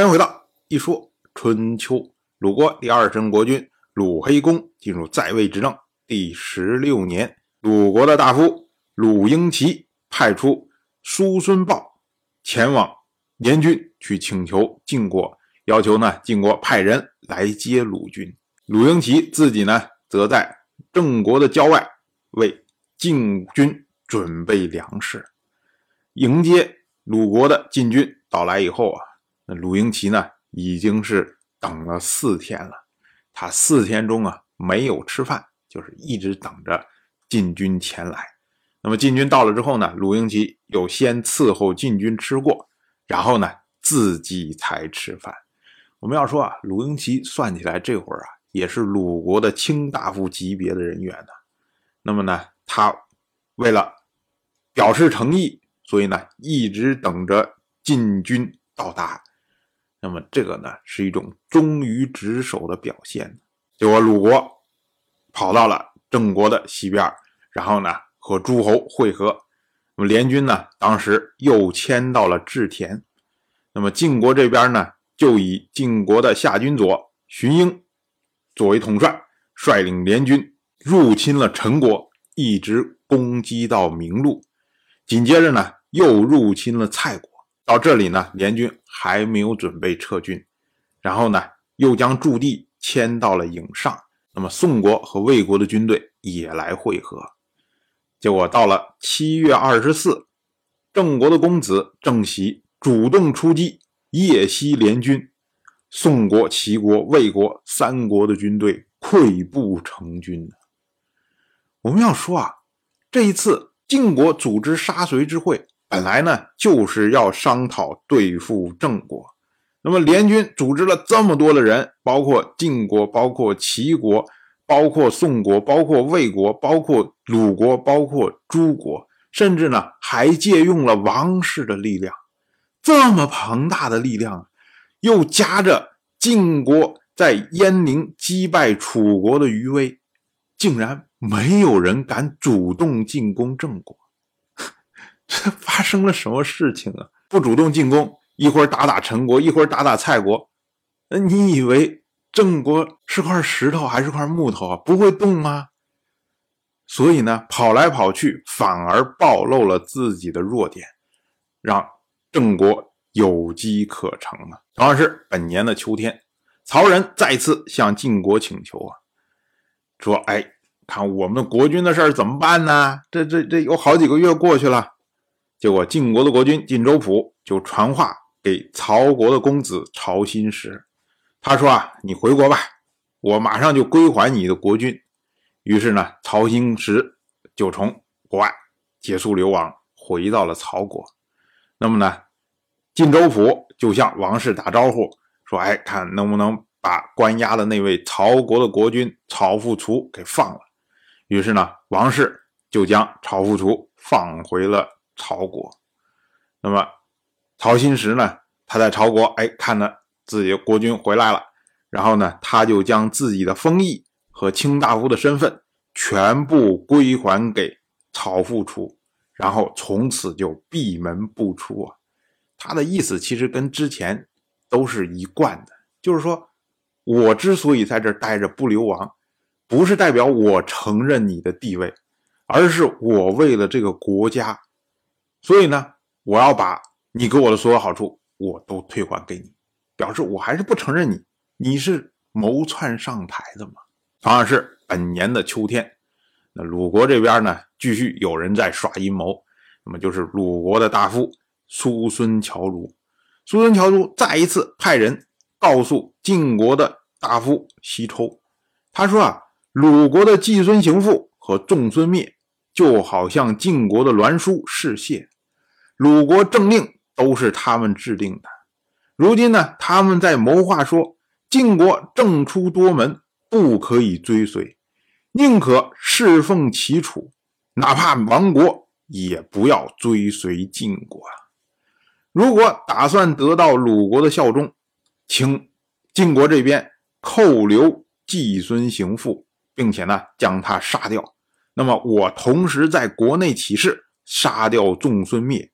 欢迎回到一说春秋。鲁国第二任国君鲁黑公进入在位执政第十六年，鲁国的大夫鲁婴齐派出叔孙豹前往联军去请求晋国，要求呢晋国派人来接鲁军。鲁婴齐自己呢则在郑国的郊外为晋军准备粮食，迎接鲁国的晋军到来以后啊。那鲁英奇呢，已经是等了四天了。他四天中啊，没有吃饭，就是一直等着晋军前来。那么晋军到了之后呢，鲁英奇又先伺候晋军吃过，然后呢，自己才吃饭。我们要说啊，鲁英奇算起来这会儿啊，也是鲁国的卿大夫级别的人员呢。那么呢，他为了表示诚意，所以呢，一直等着晋军到达。那么这个呢，是一种忠于职守的表现。结果鲁国跑到了郑国的西边，然后呢和诸侯会合。那么联军呢，当时又迁到了治田。那么晋国这边呢，就以晋国的夏军佐荀英作为统帅，率领联军入侵了陈国，一直攻击到明路。紧接着呢，又入侵了蔡国。到这里呢，联军还没有准备撤军，然后呢，又将驻地迁到了颍上。那么宋国和魏国的军队也来会合。结果到了七月二十四，郑国的公子郑袭主动出击，夜袭联军。宋国、齐国、魏国三国的军队溃不成军。我们要说啊，这一次晋国组织杀随之会。本来呢，就是要商讨对付郑国。那么联军组织了这么多的人，包括晋国、包括齐国、包括宋国、包括魏国、包括鲁国、包括诸国，甚至呢还借用了王室的力量。这么庞大的力量，又夹着晋国在鄢陵击败楚国的余威，竟然没有人敢主动进攻郑国。这 发生了什么事情啊？不主动进攻，一会儿打打陈国，一会儿打打蔡国，那你以为郑国是块石头还是块木头啊？不会动吗？所以呢，跑来跑去，反而暴露了自己的弱点，让郑国有机可乘啊。同样是本年的秋天，曹仁再次向晋国请求啊，说：“哎，看我们的国君的事儿怎么办呢？这这这有好几个月过去了。”结果晋国的国君晋州府就传话给曹国的公子曹新石，他说啊，你回国吧，我马上就归还你的国君。于是呢，曹新石就从国外结束流亡，回到了曹国。那么呢，晋州府就向王室打招呼说，哎，看能不能把关押的那位曹国的国君曹富楚给放了。于是呢，王室就将曹富楚放回了。曹国，那么曹新石呢？他在曹国，哎，看着自己的国君回来了，然后呢，他就将自己的封邑和卿大夫的身份全部归还给曹复楚，然后从此就闭门不出啊。他的意思其实跟之前都是一贯的，就是说我之所以在这待着不流亡，不是代表我承认你的地位，而是我为了这个国家。所以呢，我要把你给我的所有好处，我都退还给你，表示我还是不承认你，你是谋篡上台的嘛。同样是本年的秋天，那鲁国这边呢，继续有人在耍阴谋，那么就是鲁国的大夫叔孙侨如。叔孙侨如再一次派人告诉晋国的大夫西抽，他说啊，鲁国的季孙行父和仲孙灭。就好像晋国的栾书、士燮、鲁国政令都是他们制定的。如今呢，他们在谋划说，晋国政出多门，不可以追随，宁可侍奉齐楚，哪怕亡国也不要追随晋国。如果打算得到鲁国的效忠，请晋国这边扣留季孙行父，并且呢，将他杀掉。那么我同时在国内起事，杀掉仲孙灭，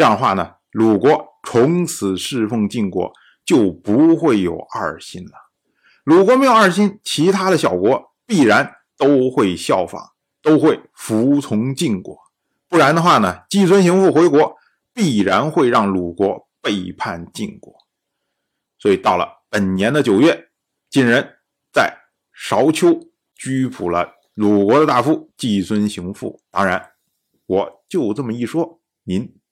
这样的话呢，鲁国从此侍奉晋国，就不会有二心了。鲁国没有二心，其他的小国必然都会效仿，都会服从晋国。不然的话呢，季孙行父回国，必然会让鲁国背叛晋国。所以到了本年的九月，晋人在韶丘拘捕了鲁国的大夫季孙行父。当然，我就这么一说，您